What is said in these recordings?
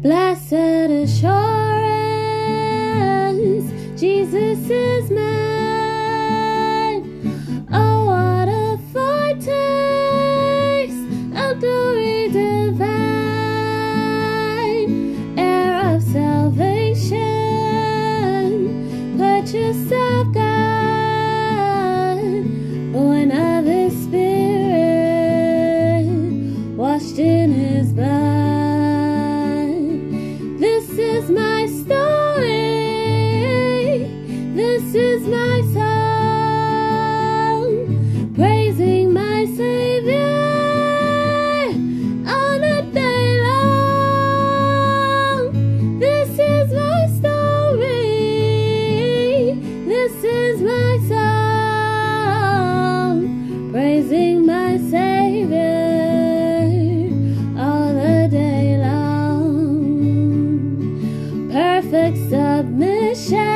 Blessed assurance, Jesus is mine. Perfect submission,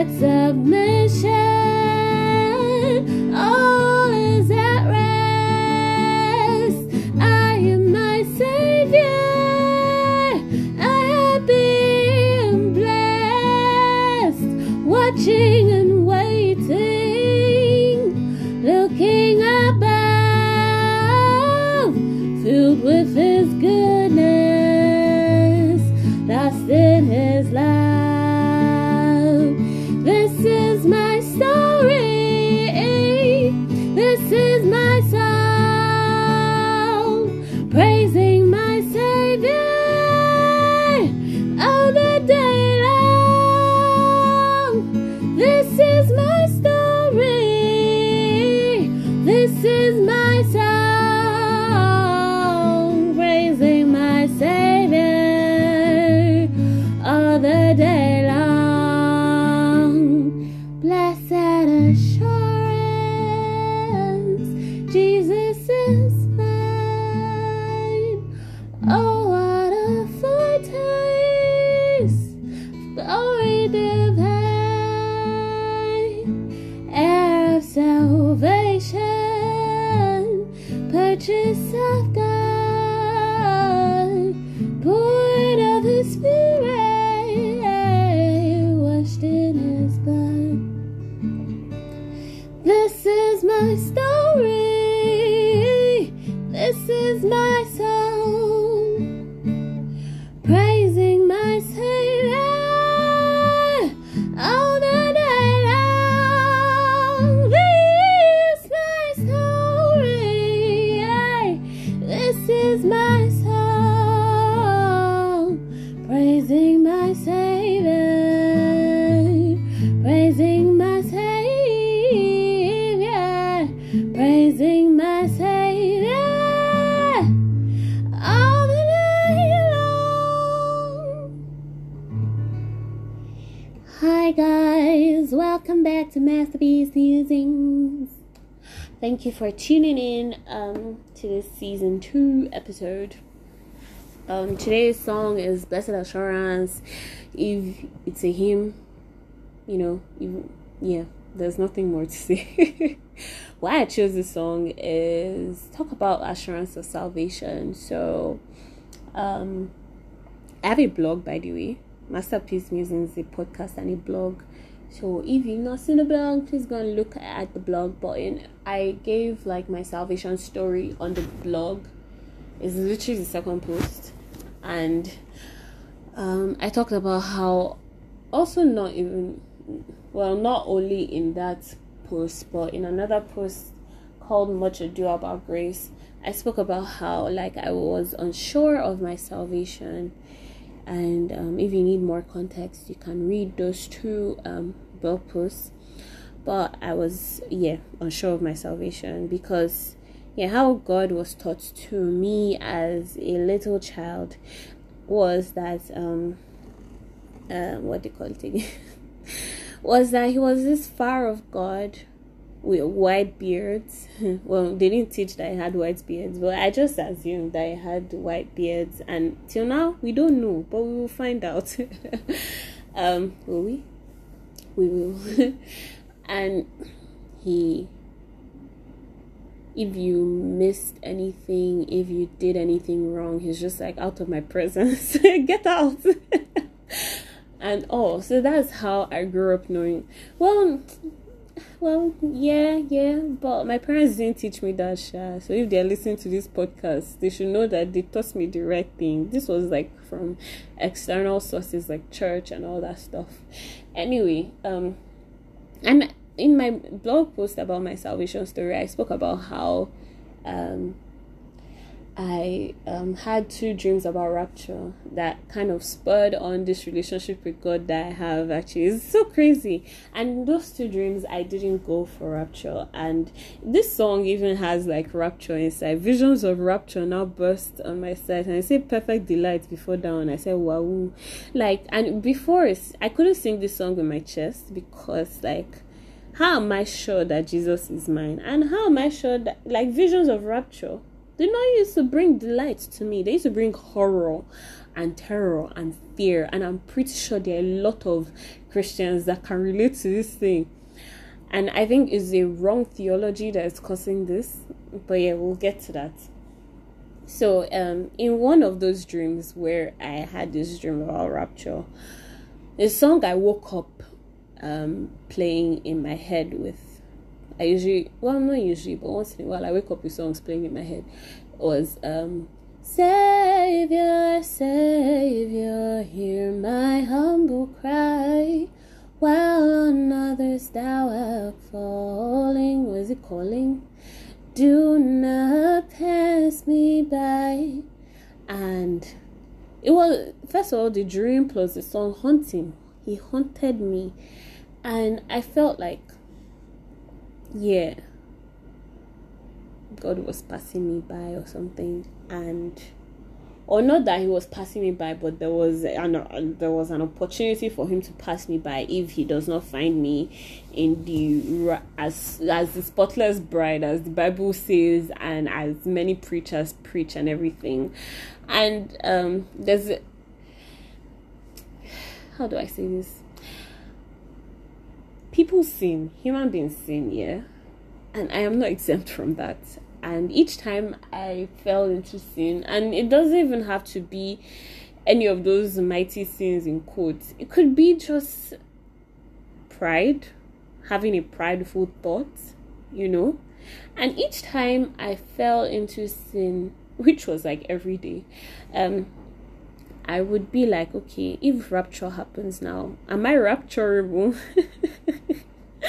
perfect submission. Thank you for tuning in um, to this season two episode. Um, today's song is Blessed Assurance. If it's a hymn, you know, you, yeah, there's nothing more to say. Why I chose this song is talk about assurance of salvation. So, um, I have a blog by the way. Masterpiece Musings is a podcast and a blog. So if you've not seen the blog, please go and look at the blog button. I gave like my salvation story on the blog. It's literally the second post. And um, I talked about how also not even well, not only in that post, but in another post called Much Ado About Grace, I spoke about how like I was unsure of my salvation and um, if you need more context you can read those two um, blog posts. But i was yeah unsure of my salvation because yeah how god was taught to me as a little child was that um um, what they call it again, was that he was this far of God with white beards. well, they didn't teach that I had white beards, but I just assumed that I had white beards. And till now, we don't know, but we will find out. um, will we? We will. and he if you missed anything, if you did anything wrong, he's just like out of my presence. Get out. and oh, so that's how I grew up knowing. Well, well, yeah, yeah, but my parents didn't teach me that. Sha. So if they're listening to this podcast, they should know that they taught me the right thing. This was like from external sources like church and all that stuff. Anyway, um, and in my blog post about my salvation story, I spoke about how um, I um, had two dreams about rapture that kind of spurred on this relationship with God that I have. Actually, it's so crazy. And those two dreams, I didn't go for rapture. And this song even has like rapture inside. Visions of rapture now burst on my side, and I say perfect delight before down. I say wow, like and before I couldn't sing this song with my chest because like how am I sure that Jesus is mine? And how am I sure that, like, visions of rapture, they not used to bring delight to me. They used to bring horror and terror and fear. And I'm pretty sure there are a lot of Christians that can relate to this thing. And I think it's a wrong theology that is causing this. But yeah, we'll get to that. So, um, in one of those dreams where I had this dream about rapture, the song I woke up um, playing in my head with I usually well not usually but once in a while I wake up with songs playing in my head was um Savior, Savior, hear my humble cry while on others thou art falling. Was it calling? Do not pass me by. And it was first of all the dream plus the song haunting. He haunted me and I felt like, yeah, God was passing me by or something, and or not that he was passing me by, but there was an there was an opportunity for him to pass me by if he does not find me in the as as the spotless bride, as the Bible says, and as many preachers preach and everything, and um, there's how do I say this? People sin, human beings sin, yeah, and I am not exempt from that. And each time I fell into sin, and it doesn't even have to be any of those mighty sins in quotes, it could be just pride, having a prideful thought, you know. And each time I fell into sin, which was like every day, um, I would be like, okay, if rapture happens now, am I rapturable?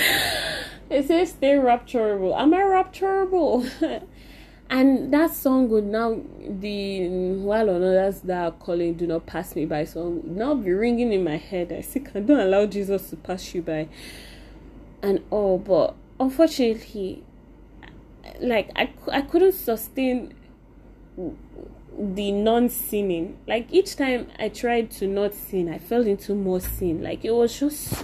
it says stay rapturable. Am I rapturable? and that song would now the while on others that calling do not pass me by song would now be ringing in my head. I think I don't allow Jesus to pass you by. And oh, but unfortunately, like I, I couldn't sustain the non-sinning. Like each time i tried to not sin i fell into more sin. Like it was just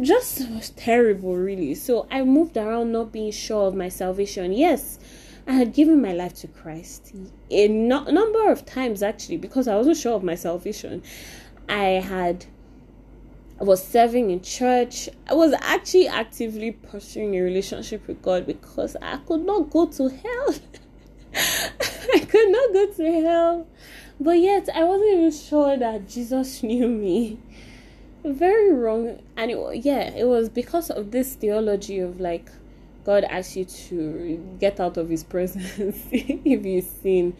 just was terrible really. So i moved around not being sure of my salvation. Yes i had given my life to christ. A no- number of times actually because i wasn't sure of my salvation i had I was serving in church. I was actually actively pursuing a relationship with God because I could not go to hell. I could not go to hell. But yet, I wasn't even sure that Jesus knew me. Very wrong. And it, yeah, it was because of this theology of like, God asks you to get out of his presence if you sin.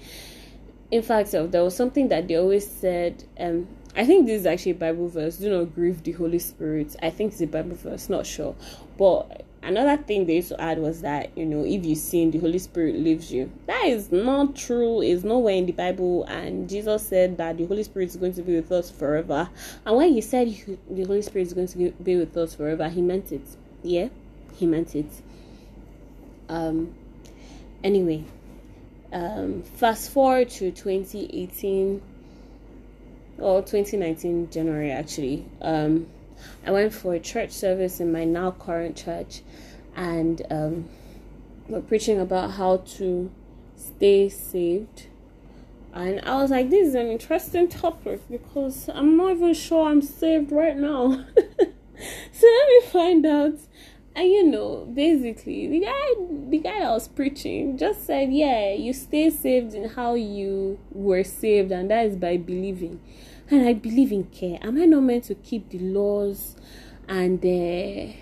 In fact, there was something that they always said, um, I think this is actually a Bible verse. Do not grieve the Holy Spirit. I think it's a Bible verse, not sure. But another thing they used to add was that you know if you sin the holy spirit leaves you. That is not true. It's nowhere in the bible. And jesus said that the holy spirit is going to be with us forever. And when he said the holy spirit is going to be with us forever he meant it. Yeah he meant it. Um anyway um fast forward to 2018 or 2019 January actually. Um, I went for a church service in my now current church, and um, we're preaching about how to stay saved. And I was like, this is an interesting topic because I'm not even sure I'm saved right now. so let me find out and you know basically the guy the guy that was preaching just said yeah you stay saved in how you were saved and that is by believing and i believe in care. Am i not meant to keep the laws and uh,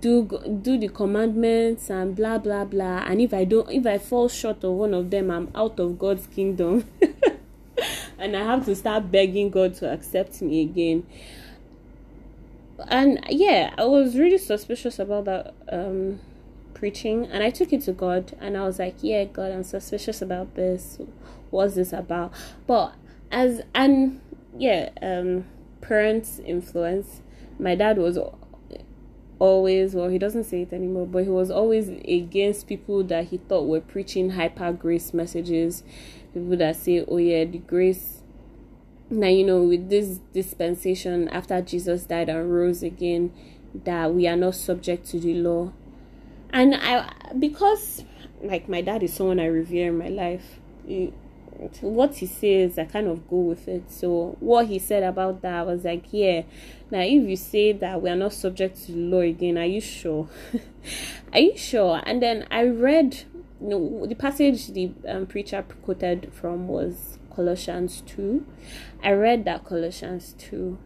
do do the commandments and blah blah blah? And if i don't if i fall short of one of them i'm out of god's kingdom. And i have to start begging god to accept me again. And yeah, I was really suspicious about that um, preaching, and I took it to God, and I was like, "Yeah, God, I'm suspicious about this. What's this about?" But as and yeah, um, parents' influence. My dad was always well he doesn't say it anymore but he was always against people that he thought were preaching hyper grace messages people that say oh yeah the grace now you know with this dispensation after jesus died and rose again that we are not subject to the law and i because like my dad is someone i revere in my life what he says i kind of go with it. So what he said about that I was like yeah. Now if you say that we are not subject to law again are you sure? Are you sure? And then i read you know the passage the um, preacher quoted from was Colossians 2. I read that Colossians 2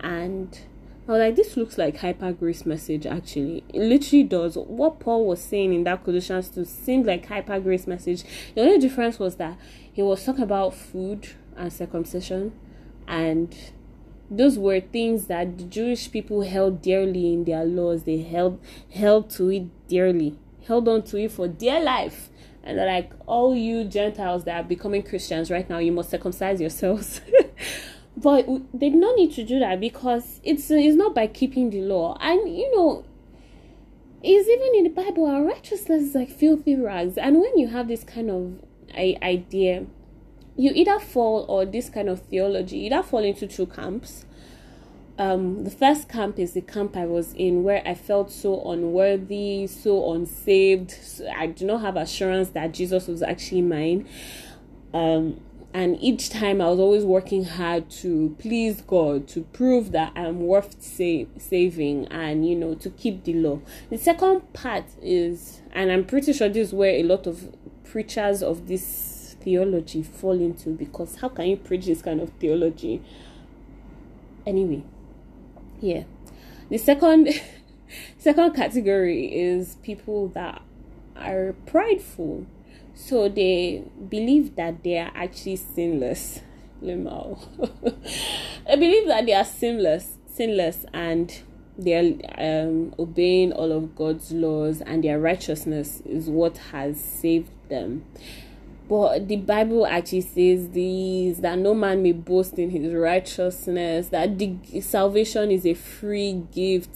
and I was like, this looks like hyper grace message actually. It literally does. What Paul was saying in that Colossians 2 seemed like hyper grace message. The only difference was that he was talking about food and circumcision and those were things that the Jewish people held dearly in their laws. They held held to it dearly, held on to it for dear life and like, all you Gentiles that are becoming Christians right now, you must circumcise yourselves. but they do not need to do that because it's it's not by keeping the law, and you know, is even in the Bible, our righteousness is like filthy rags, and when you have this kind of idea, you either fall or this kind of theology, either fall into two camps um the first camp is the camp I was in where I felt so unworthy, so unsaved. So I do not have assurance that Jesus was actually mine. Um and each time I was always working hard to please God, to prove that I'm worth saving and you know to keep the law. The second part is and I'm pretty sure this is where a lot of preachers of this theology fall into because how can you preach this kind of theology? Anyway, yeah the second second category is people that are prideful so they believe that they are actually sinless Limau. I believe that they are sinless sinless and they are um, obeying all of God's laws and their righteousness is what has saved them but the Bible actually says this that no man may boast in his righteousness, that the salvation is a free gift.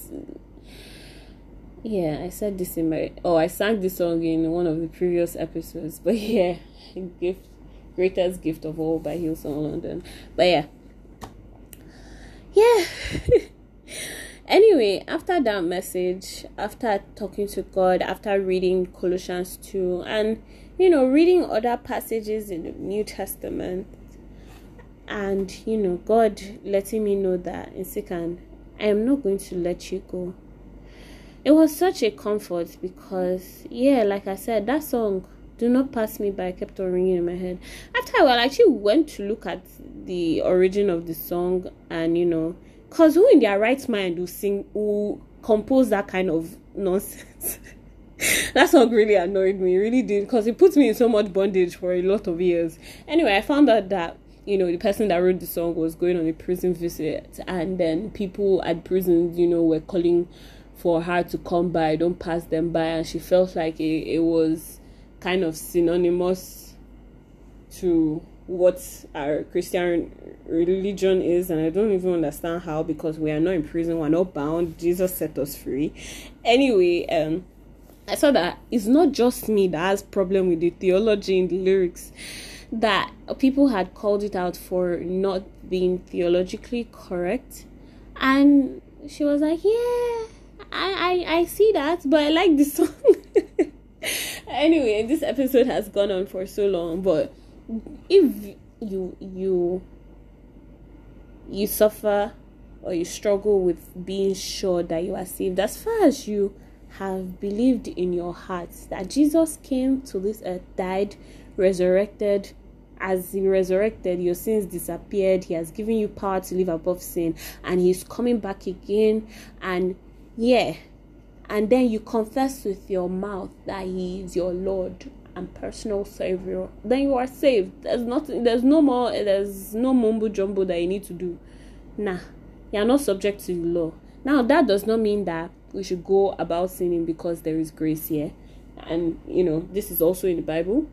Yeah, I said this in my oh, I sang this song in one of the previous episodes, but yeah, gift greatest gift of all by Hillsong London. But yeah. Yeah. anyway, after that message, after talking to God, after reading Colossians 2 and you know, reading other passages in the New Testament and, you know, God letting me know that in second, I am not going to let you go. It was such a comfort because, yeah, like I said, that song, Do Not Pass Me By, kept on ringing in my head. After a while, I actually went to look at the origin of the song and, you know, because who in their right mind will sing, will compose that kind of nonsense? that song really annoyed me, really did, because it puts me in so much bondage for a lot of years. Anyway, I found out that you know the person that wrote the song was going on a prison visit, and then people at prisons, you know, were calling for her to come by, don't pass them by, and she felt like it, it was kind of synonymous to what our Christian religion is, and I don't even understand how because we are not in prison, we're not bound. Jesus set us free. Anyway, um I saw that it's not just me that has problem with the theology in the lyrics. That people had called it out for not being theologically correct and she was like yeah i i, I see that but i like this song anyway this episode has gone on for so long but if you you you suffer or you struggle with being sure that you are saved as far as you have believed in your heart that jesus came to this earth died resurrected as he resurrected, your sins disappeared. He has given you power to live above sin, and he's coming back again. And yeah, and then you confess with your mouth that he is your Lord and personal savior. Then you are saved. There's nothing. There's no more. There's no mumbo jumbo that you need to do. Nah, you are not subject to the law. Now that does not mean that we should go about sinning because there is grace here, and you know this is also in the Bible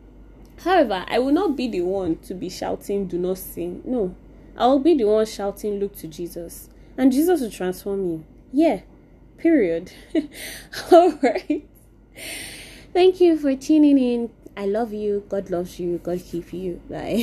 However, I will not be the one to be shouting, Do not sin. No, I will be the one shouting, Look to Jesus. And Jesus will transform you. Yeah, period. All right. Thank you for tuning in. I love you. God loves you. God keep you. Bye.